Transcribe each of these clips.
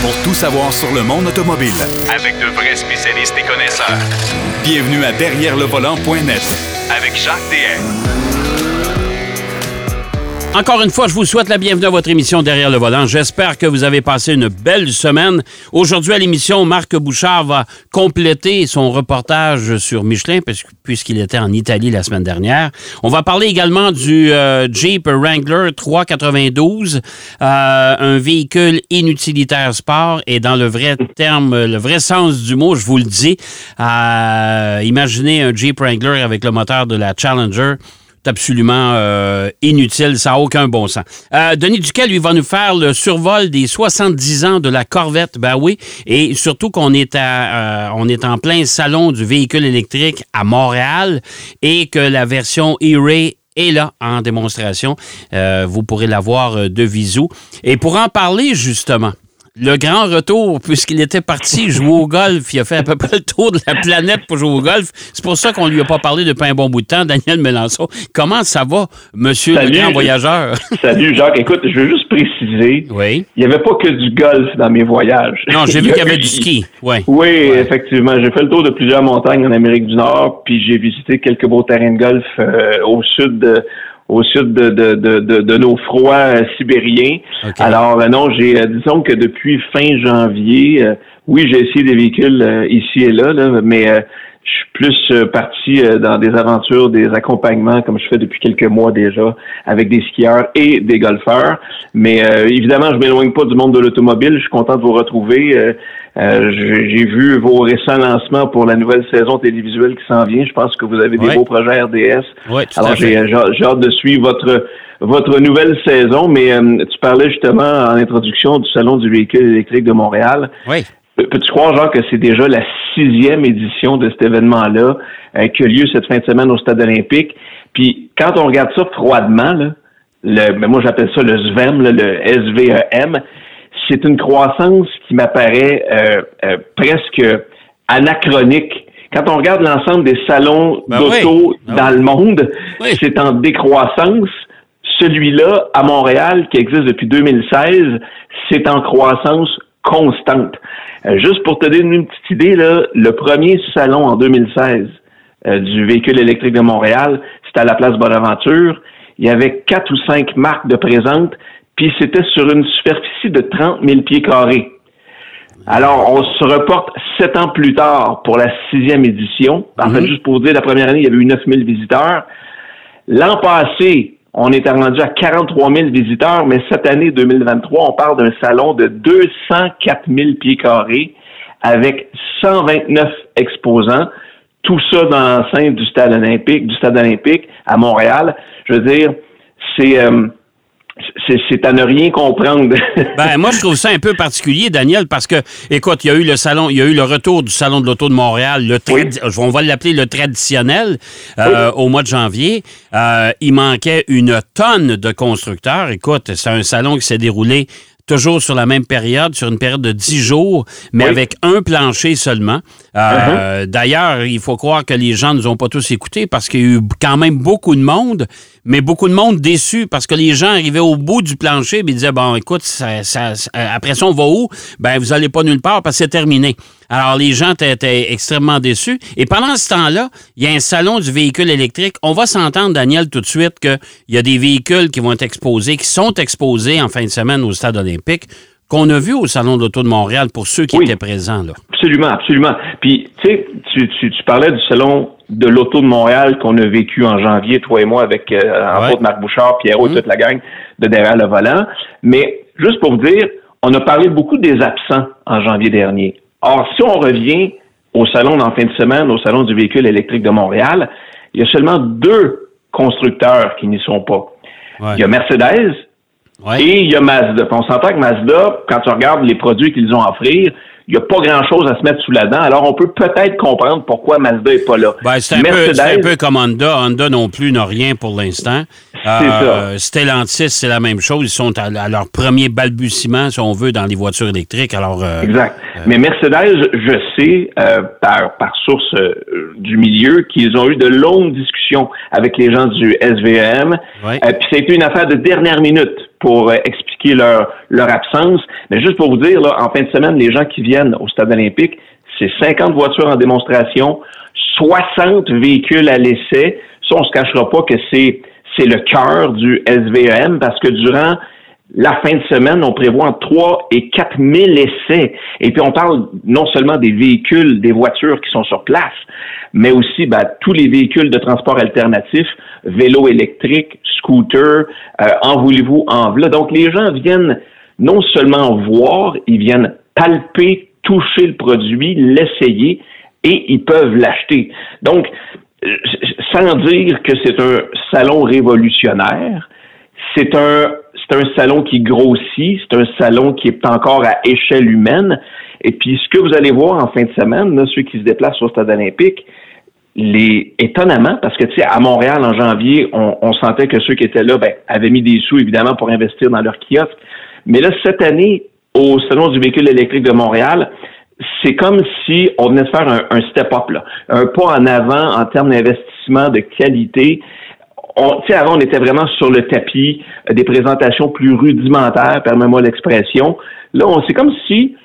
pour tout savoir sur le monde automobile. Avec de vrais spécialistes et connaisseurs. Bienvenue à Derrière le volant.net Avec Jacques DM. Encore une fois, je vous souhaite la bienvenue à votre émission Derrière le volant. J'espère que vous avez passé une belle semaine. Aujourd'hui à l'émission, Marc Bouchard va compléter son reportage sur Michelin puisqu'il était en Italie la semaine dernière. On va parler également du euh, Jeep Wrangler 392, euh, un véhicule inutilitaire sport et dans le vrai terme, le vrai sens du mot, je vous le dis, euh, imaginez un Jeep Wrangler avec le moteur de la Challenger absolument euh, inutile. Ça n'a aucun bon sens. Euh, Denis Duquel, lui, va nous faire le survol des 70 ans de la Corvette. Ben. Et surtout qu'on est, à, euh, on est en plein salon du véhicule électrique à Montréal et que la version E-Ray est là en démonstration. vous pourrez la voir de visu. Et pour en parler, justement, le grand retour, puisqu'il était parti jouer au golf. Il a fait à peu près le tour de la planète pour jouer au golf. C'est pour ça qu'on lui a pas parlé depuis un bon bout de temps, Daniel Melançon. Comment ça va, monsieur le grand voyageur? Salut, Jacques. Écoute, je veux juste préciser. Oui. Il n'y avait pas que du golf dans mes voyages. Non, j'ai vu qu'il y avait du ski. Oui, oui effectivement. J'ai fait le tour de plusieurs montagnes en Amérique du Nord, puis j'ai visité quelques beaux terrains de golf euh, au sud de, au sud de, de, de, de, nos froids euh, sibériens. Alors, euh, non, j'ai, euh, disons que depuis fin janvier, oui, j'ai essayé des véhicules ici et là, là mais je suis plus parti dans des aventures, des accompagnements, comme je fais depuis quelques mois déjà, avec des skieurs et des golfeurs. Mais évidemment, je m'éloigne pas du monde de l'automobile. Je suis content de vous retrouver. Euh, j'ai vu vos récents lancements pour la nouvelle saison télévisuelle qui s'en vient. Je pense que vous avez des beaux projets RDS. Alors j'ai hâte de suivre votre votre nouvelle saison. Mais euh, tu parlais justement en introduction du salon du véhicule électrique de Montréal. Oui. Peux-tu croire, genre, que c'est déjà la sixième édition de cet événement-là euh, qui a lieu cette fin de semaine au Stade olympique? Puis quand on regarde ça froidement, là, le, ben, moi j'appelle ça le SVEM, le SVEM, c'est une croissance qui m'apparaît euh, euh, presque anachronique. Quand on regarde l'ensemble des salons ben d'auto ben dans le monde, c'est en décroissance. Celui-là, à Montréal, qui existe depuis 2016, c'est en croissance constante. Euh, juste pour te donner une petite idée, là, le premier salon en 2016 du véhicule électrique de Montréal, c'était à la place Bonaventure. Il y avait quatre ou cinq marques de présentes puis c'était sur une superficie de 30 000 pieds carrés. Alors, on se reporte sept ans plus tard pour la sixième édition. En fait, mhm. juste pour dire, la première année, il y avait eu 9 000 visiteurs. L'an passé, on était rendu à 43 000 visiteurs, mais cette année, 2023, on parle d'un salon de 204 000 pieds carrés avec 129 exposants. Tout ça dans l'enceinte du stade olympique, du stade olympique à Montréal. Je veux dire, c'est euh, c'est à ne rien comprendre. ben, moi, je trouve ça un peu particulier, Daniel, parce que, écoute, il y a eu le salon, il y a eu le retour du Salon de l'Auto de Montréal, le on va l'appeler le traditionnel, euh, au mois de janvier. Euh, il manquait une tonne de constructeurs. Écoute, c'est un salon qui s'est déroulé toujours sur la même période, sur une période de 10 jours, mais avec un plancher seulement. Euh, uh-huh. D'ailleurs, il faut croire que les gens ne nous ont pas tous écoutés parce qu'il y a eu quand même beaucoup de monde, mais beaucoup de monde déçu parce que les gens arrivaient au bout du plancher et disaient, bon, écoute, ça, après ça, on va où? Ben, vous n'allez pas nulle part parce que c'est terminé. Alors, les gens étaient extrêmement déçus. Et pendant ce temps-là, il y a un salon du véhicule électrique. On va s'entendre, Daniel, tout de suite qu'il y a des véhicules qui vont être exposés, qui sont exposés en fin de semaine au stade olympique qu'on a vu au Salon de l'Auto de Montréal pour ceux qui étaient présents. Là. Absolument, absolument. Puis, tu sais, tu, parlais du Salon de l'Auto de Montréal qu'on a vécu en janvier, toi et moi, avec, euh, Marc Bouchard, Pierrot et mhm. toute la gang de derrière le volant. Mais, juste pour vous dire, on a parlé beaucoup des absents en janvier dernier. Or, si on revient au salon dans fin de semaine, au salon du véhicule électrique de Montréal, il y a seulement deux constructeurs qui n'y sont pas. Il y a Mercedes et il y a Mazda. On s'entend que Mazda, quand tu regardes les produits qu'ils ont à offrir, il n'y a pas grand-chose à se mettre sous la dent. Alors, on peut peut-être comprendre pourquoi Mazda n'est pas là. Ben, c'est un, peu, comme Honda. Honda non plus n'a rien pour l'instant. Euh, Stellantis, c'est la même chose. Ils sont à, leur premier balbutiement, si on veut, dans les voitures électriques. Alors, euh, exact. Euh, Mais Mercedes, je sais par, par source du milieu qu'ils ont eu de longues discussions avec les gens du SVM. Puis ça a été une affaire de dernière minute pour expliquer leur, leur absence. Mais juste pour vous dire, là, en fin de semaine, les gens qui viennent au stade olympique, c'est 50 voitures en démonstration, 60 véhicules à l'essai. Ça, on se cachera pas que c'est c'est le cœur du SVM parce que durant la fin de semaine, on prévoit entre 3 et 4 000 essais. Et puis, on parle non seulement des véhicules, des voitures qui sont sur place, mais aussi ben, tous les véhicules de transport alternatif, vélos électriques, scooters, euh, en voulez-vous, en voilà. Donc, les gens viennent non seulement voir, ils viennent palper, toucher le produit, l'essayer, et ils peuvent l'acheter. Donc, sans dire que c'est un salon révolutionnaire, c'est un c'est un salon qui grossit, c'est un salon qui est encore à échelle humaine. Et puis ce que vous allez voir en fin de semaine, là, ceux qui se déplacent au stade olympique, les étonnamment, parce que tu sais, à Montréal en janvier, on, on, sentait que ceux qui étaient là, ben, avaient mis des sous évidemment pour investir dans leur kiosque. Mais là, cette année, au Salon du véhicule électrique de Montréal, c'est comme si on venait de faire un, step-up, là, un pas en avant en termes d'investissement de qualité. On, avant, on était vraiment sur le tapis, euh, des présentations plus rudimentaires, permets-moi l'expression. Là, c'est comme si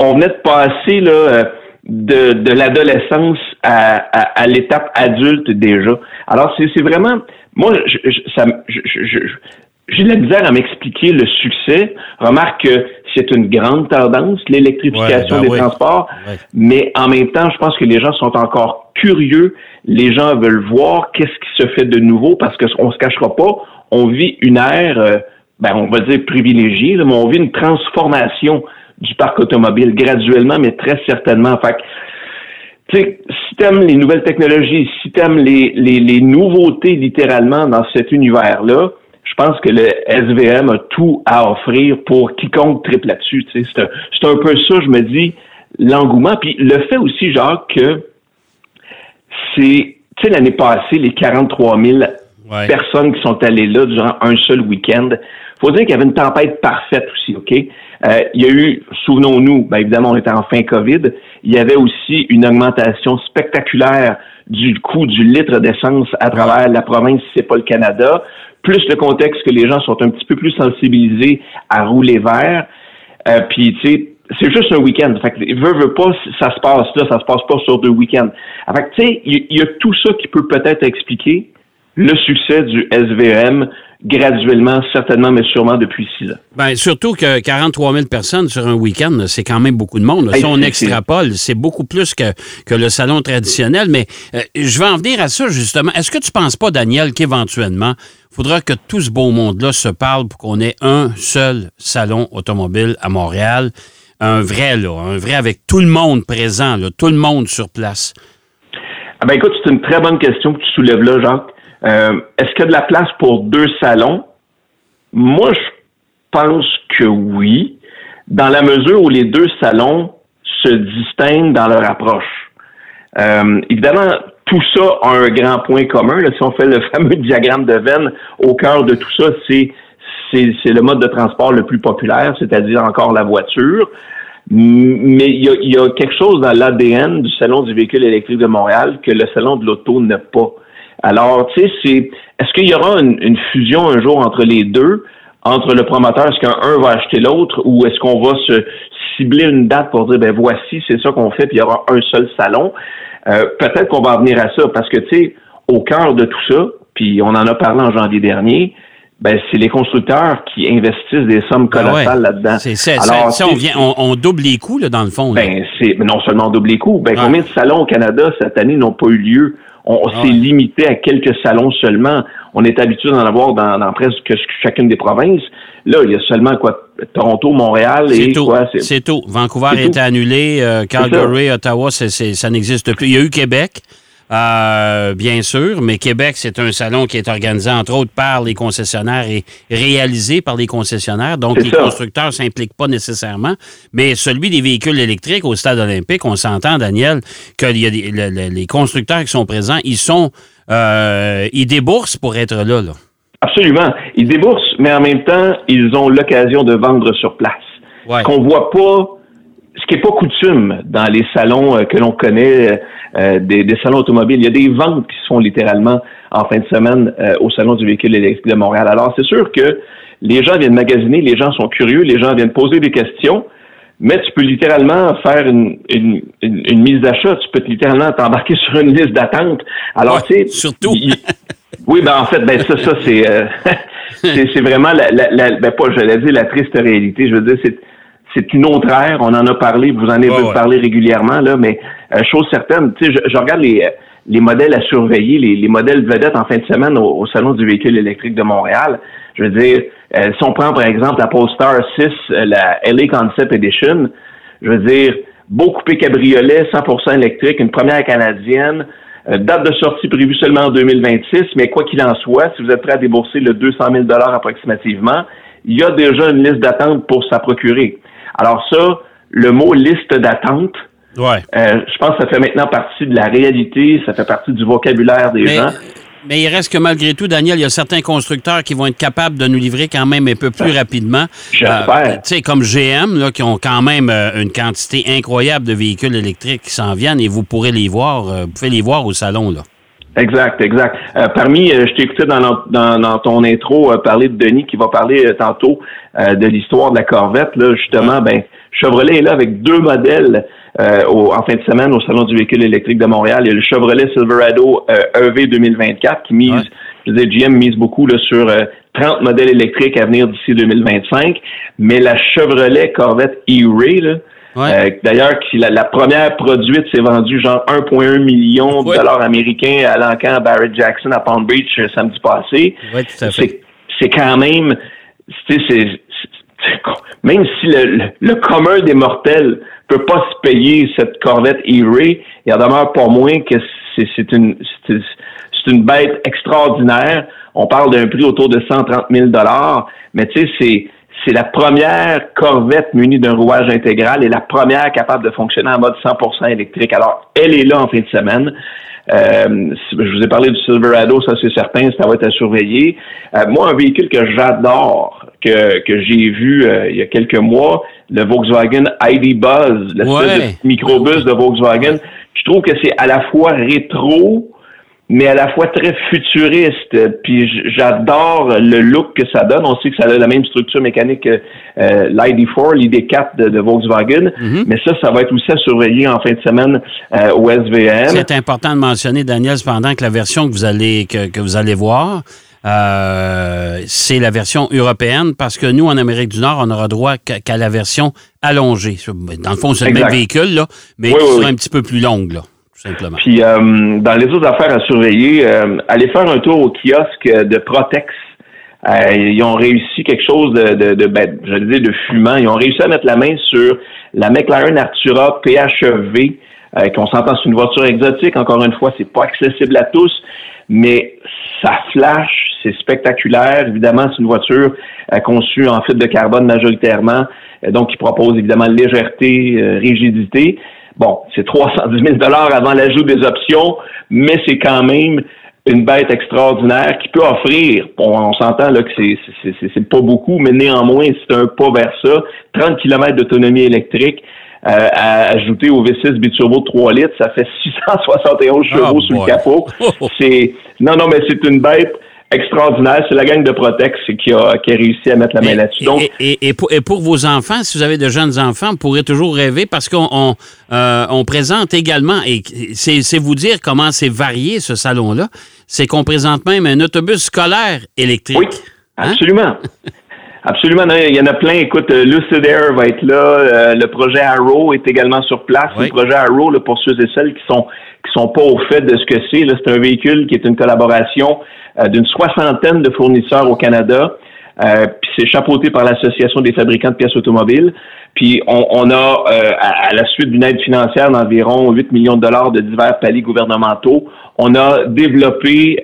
on venait de passer là, euh, de, de l'adolescence à, à, l'étape adulte déjà. Alors, c'est vraiment, moi, je, ça, je, je, j'ai de la misère à m'expliquer le succès. Remarque que c'est une grande tendance, l'électrification ben des transports, mais en même temps, je pense que les gens sont encore curieux. Les gens veulent voir qu'est-ce qui se fait de nouveau parce qu'on se cachera pas. On vit une ère, euh, ben, on va dire privilégiée, mais on vit une transformation du parc automobile graduellement, mais très certainement. Fait tu sais, si t'aimes les nouvelles technologies, si t'aimes les, les, les nouveautés littéralement dans cet univers-là, je pense que le SVM a tout à offrir pour quiconque triple là-dessus. C'est un, un, peu ça, je me dis, l'engouement. Puis le fait aussi, Jacques, que c'est, tu sais, l'année passée, les 43 000 personnes qui sont allées là durant un seul week-end, faut dire qu'il y avait une tempête parfaite aussi, OK? Euh, il y a eu, souvenons-nous, ben évidemment, on était en fin COVID, il y avait aussi une augmentation spectaculaire du coût du litre d'essence à travers la province, si c'est pas le Canada plus le contexte que les gens sont un petit peu plus sensibilisés à rouler vert. Euh, puis, tu sais, c'est juste un week-end. Fait que, veut, veut pas, ça se passe là, ça se passe pas sur deux week-ends. Fait tu sais, il y, a tout ça qui peut peut-être expliquer le succès du SVM graduellement, certainement, mais sûrement depuis six ans. Bien, surtout que 43 000 personnes sur un week-end, c'est quand même beaucoup de monde. Si on extrapole, c'est beaucoup plus que, que le salon traditionnel. Mais euh, je vais en venir à ça, justement. Est-ce que tu penses pas, Daniel, qu'éventuellement, il faudra que tout ce beau monde-là se parle pour qu'on ait un seul salon automobile à Montréal? Un vrai, là, un vrai avec tout le monde présent, tout le monde sur place. Ah ben écoute, c'est une très bonne question que tu soulèves là, Jacques. Euh, est-ce qu'il y a de la place pour deux salons? Moi, je pense que oui, dans la mesure où les deux salons se distinguent dans leur approche. Euh, évidemment, tout ça a un grand point commun. si on fait le fameux diagramme de Venn, au cœur de tout ça, c'est le mode de transport le plus populaire, c'est-à-dire encore la voiture. Mais il y a, y a, quelque chose dans l'ADN du Salon du véhicule électrique de Montréal que le Salon de l'auto n'a pas. Alors, tu sais, c'est est-ce qu'il y aura une, fusion un jour entre les deux, entre le promoteur, est-ce qu'un va acheter l'autre, ou est-ce qu'on va se cibler une date pour dire ben voici, c'est ça qu'on fait, puis il y aura un seul salon? Euh, peut-être qu'on va en venir à ça, parce que tu sais, au cœur de tout ça, puis on en a parlé en janvier dernier, ben, c'est les constructeurs qui investissent des sommes ben colossales là-dedans. C'est Alors, si on, vient, on, double les coûts, là, dans le fond. Ben, c'est non seulement on double les coûts. Ben, combien de salons au Canada cette année n'ont pas eu lieu? On, ah s'est limité à quelques salons seulement. On est habitué d'en avoir dans, dans, presque chacune des provinces. Là, il y a seulement quoi Toronto, Montréal et tout. C'est tout. Vancouver a été annulé, euh, Calgary, Ottawa, ça n'existe plus. Il y a eu Québec. Euh, bien sûr, mais Québec, c'est un salon qui est organisé entre autres par les concessionnaires et réalisé par les concessionnaires. Donc, les constructeurs ne s'impliquent pas nécessairement. Mais celui des véhicules électriques au stade olympique, on s'entend, Daniel, que y a les constructeurs qui sont présents, ils sont, euh, ils déboursent pour être là. là. Absolument. Ils déboursent, mais en même temps, ils ont l'occasion de vendre sur place. Ouais. Qu'on voit pas, ce qui est pas coutume dans les salons euh, que l'on connaît, euh, des, des, salons automobiles. Il y a des ventes qui se font littéralement en fin de semaine euh, au salon du véhicule électrique de Montréal. Alors c'est sûr que les gens viennent magasiner, les gens sont curieux, les gens viennent poser des questions. Mais tu peux littéralement faire une, une, une, mise d'achat, tu peux littéralement t'embarquer sur une liste d'attente. Alors, ouais, tu sais. Surtout. oui, ben en fait, ben ça, ça, c'est euh, c'est vraiment la, la, la, ben pas, j'allais dire la triste réalité. Je veux dire, c'est c'est une autre ère. On en a parlé, vous en avez ouais, parlé régulièrement, là, mais euh, chose certaine, tu sais, je, je, regarde les, les modèles à surveiller, les, les modèles vedettes en fin de semaine au, au, Salon du véhicule électrique de Montréal. Je veux dire, euh, si on prend par exemple la Polestar 6, euh, la LA Concept Edition, je veux dire, beau coupé cabriolet, 100% électrique, une première canadienne, euh, date de sortie prévue seulement en 2026, mais quoi qu'il en soit, si vous êtes prêt à débourser le 200 000 approximativement, il y a déjà une liste d'attente pour sa procurer. Alors ça, le mot liste d'attente, ouais. euh, je pense que ça fait maintenant partie de la réalité, ça fait partie du vocabulaire des mais, gens. Mais il reste que malgré tout, Daniel, il y a certains constructeurs qui vont être capables de nous livrer quand même un peu plus rapidement. J'espère. Euh, tu sais, comme GM, là, qui ont quand même euh, une quantité incroyable de véhicules électriques qui s'en viennent et vous pourrez les voir, euh, vous pouvez les voir au salon, là. Exact, exact. Euh, parmi, euh, je t'ai écouté dans, dans, dans, ton intro euh, parler de Denis qui va parler tantôt de l'histoire de la Corvette. Là, justement, ben Chevrolet est là avec deux modèles au, en fin de semaine au Salon du véhicule électrique de Montréal. Il y a le Chevrolet Silverado EV 2024 qui mise, ouais. je veux dire, GM mise beaucoup là, sur 30 modèles électriques à venir d'ici 2025. Mais la Chevrolet Corvette E-Ray, là, Ouais. Euh, D'ailleurs, la, la, première produite s'est vendue genre 1,1 million de ouais. dollars américains à l'encan Barrett Jackson à Palm Beach euh, samedi passé. Ouais, c'est quand même, c'est même si le, le, le, commun des mortels peut pas se payer cette Corvette E-Ray, il en demeure pas moins que c'est une, c'est une bête extraordinaire. On parle d'un prix autour de 130 000 dollars, mais tu sais, c'est c'est la première Corvette munie d'un rouage intégral et la première capable de fonctionner en mode 100% électrique. Alors, elle est là en fin de semaine. Euh, je vous ai parlé du Silverado, ça c'est certain, ça va être à surveiller. Euh, moi, un véhicule que j'adore, que, que j'ai vu euh, il y a quelques mois, le Volkswagen ID Buzz, le ouais. microbus de Volkswagen, je trouve que c'est à la fois rétro, mais à la fois très futuriste. Puis j'adore le look que ça donne. On sait que ça a la même structure mécanique que euh, l'ID4, l'ID4 de, de Volkswagen. Mhm. Mm -hmm. Mais ça, ça va être aussi à surveiller en fin de semaine euh, au SVM. C'est important de mentionner, Daniel, cependant, que la version que vous allez, que, que vous allez voir, euh, c'est la version européenne parce que nous, en Amérique du Nord, on n'aura droit qu'à qu la version allongée. Dans le fond, c'est le même véhicule, là, mais oui, qui oui, sera oui. un petit peu plus longue, là. Simplement. Puis euh, dans les autres affaires à surveiller, euh, allez faire un tour au kiosque de Protex. Euh, ils ont réussi quelque chose de, de, de ben, je de fumant. Ils ont réussi à mettre la main sur la McLaren Artura PHEV, qu'on s'entend c'est une voiture exotique. Encore une fois, c'est pas accessible à tous, mais ça flash, c'est spectaculaire. Évidemment, c'est une voiture euh, conçue en fibre de carbone majoritairement, euh, donc qui propose évidemment légèreté, euh, rigidité. Bon, c'est 310 000 avant l'ajout des options, mais c'est quand même une bête extraordinaire qui peut offrir, bon, on s'entend là que c'est pas beaucoup, mais néanmoins, c'est un pas vers ça. 30 km d'autonomie électrique, euh, à ajouter au V6 biturbo de 3 litres, ça fait 671 chevaux oh sur le capot. C'est non, non, mais c'est une bête extraordinaire. C'est la gang de Protex qui a, qui a réussi à mettre la main là-dessus. Donc, et, et, et, pour, et, pour, vos enfants, si vous avez de jeunes enfants, vous pourrez toujours rêver parce qu'on on, euh, on présente également, et c'est vous dire comment c'est varié ce salon-là, c'est qu'on présente même un autobus scolaire électrique. Oui, absolument. Hein? Absolument, il y en a plein. Écoute, euh, Lucid Air va être là. Euh, le projet Arrow est également sur place. Oui. Le projet Arrow, là, pour ceux et celles qui sont qui sont pas au fait de ce que c'est, c'est un véhicule qui est une collaboration euh, d'une soixantaine de fournisseurs au Canada. Euh, puis c'est chapeauté par l'Association des fabricants de pièces automobiles. Puis on, on a, euh, à, à, la suite d'une aide financière d'environ 8 millions de dollars de divers paliers gouvernementaux, on a développé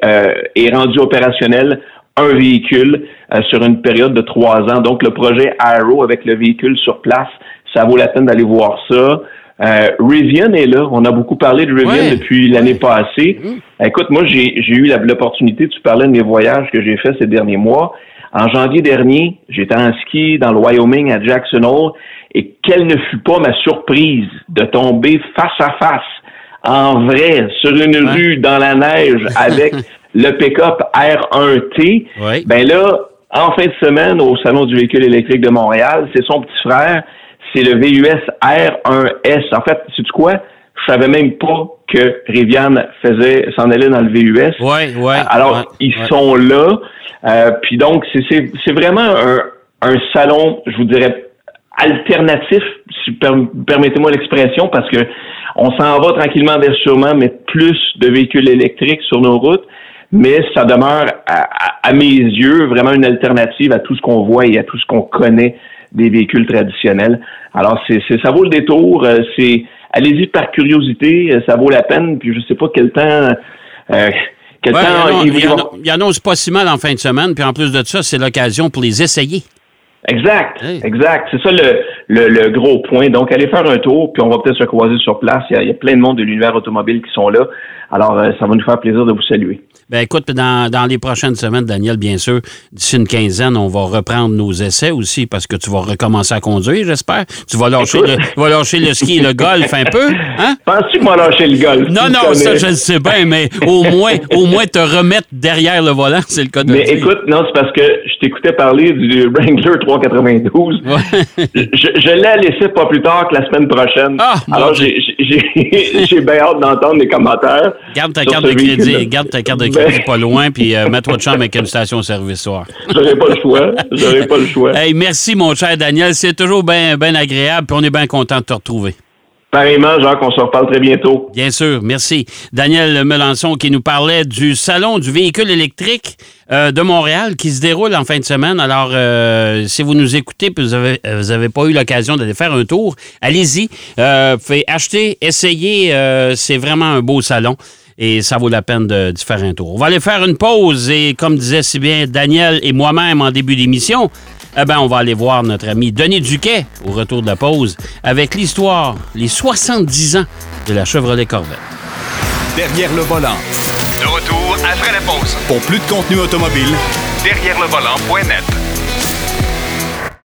et rendu opérationnel un véhicule euh, sur une période de trois ans. Donc, le projet Aero avec le véhicule sur place, ça vaut la peine d'aller voir ça. Euh, Rivian est là. On a beaucoup parlé de Rivian depuis l'année passée. Mm. Écoute, moi, j'ai eu l'opportunité, tu parlais de mes voyages que j'ai faits ces derniers mois. En janvier dernier, j'étais en ski dans le Wyoming à Jackson Hole et quelle ne fut pas ma surprise de tomber face à face, en vrai, sur une rue dans la neige avec le pick-up R1T. Ben là, en fin de semaine, au Salon du véhicule électrique de Montréal, c'est son petit frère, c'est le VUS R1S. En fait, c'est tu quoi? Je savais même pas que Rivian faisait s'en allait dans le VUS. Ouais, ouais. Alors, ils sont là. Euh, puis donc, c'est vraiment un, un salon, je vous dirais, alternatif, si permettez-moi l'expression, parce que on s'en va tranquillement vers sûrement mais plus de véhicules électriques sur nos routes, mais ça demeure, à, mes yeux, vraiment une alternative à tout ce qu'on voit et à tout ce qu'on connaît des véhicules traditionnels. Alors, c'est, ça vaut le détour. Euh, c'est allez-y par curiosité, euh, ça vaut la peine. Puis je sais pas quel temps. Euh, quel temps il, y en a pas si mal en fin de semaine. Puis en plus de ça, c'est l'occasion pour les essayer. Exact, exact. C'est ça le, le, gros point. Donc, allez faire un tour, puis on va peut-être se croiser sur place. Il y, a, plein de monde de l'univers automobile qui sont là. Alors, euh, ça va nous faire plaisir de vous saluer. Ben écoute, dans, dans les prochaines semaines, Daniel, bien sûr, d'ici une quinzaine, on va reprendre nos essais aussi parce que tu vas recommencer à conduire, j'espère. Tu vas lâcher, le, vas lâcher le ski et le golf un peu, hein? Penses-tu que moi lâcher le golf? Non, non, ça je le sais bien, mais au moins, au moins te remettre derrière le volant, c'est le cas de Mais écoute, non, c'est parce que je t'écoutais parler du Wrangler 392. je, je l'ai laissé pas plus tard que la semaine prochaine. Ah, Alors, j'ai bien hâte d'entendre les commentaires. Garde ta carte de crédit, garde ta carte de crédit pas loin, puis euh, mets-toi de chambre avec une station-service soir. J'aurais pas le choix. J'aurais pas le choix. Hey, merci, mon cher Daniel. C'est toujours bien ben agréable, puis on est bien content de te retrouver. Pareillement, Jacques, on se reparle très bientôt. Bien sûr, merci. Daniel Melançon qui nous parlait du Salon du véhicule électrique euh, de Montréal qui se déroule en fin de semaine. Alors, euh, si vous nous écoutez et vous n'avez vous avez pas eu l'occasion d'aller faire un tour, allez-y. Euh, faites acheter, essayez. C'est vraiment un beau salon et ça vaut la peine de, faire un tour. On va aller faire une pause et comme disait si bien Daniel et moi-même en début d'émission, eh ben, on va aller voir notre ami Denis Duquet au retour de la pause avec l'histoire, les 70 ans de la Chevrolet Corvette. Derrière le volant. De retour après la pause. Pour plus de contenu automobile, derrière le volant.net.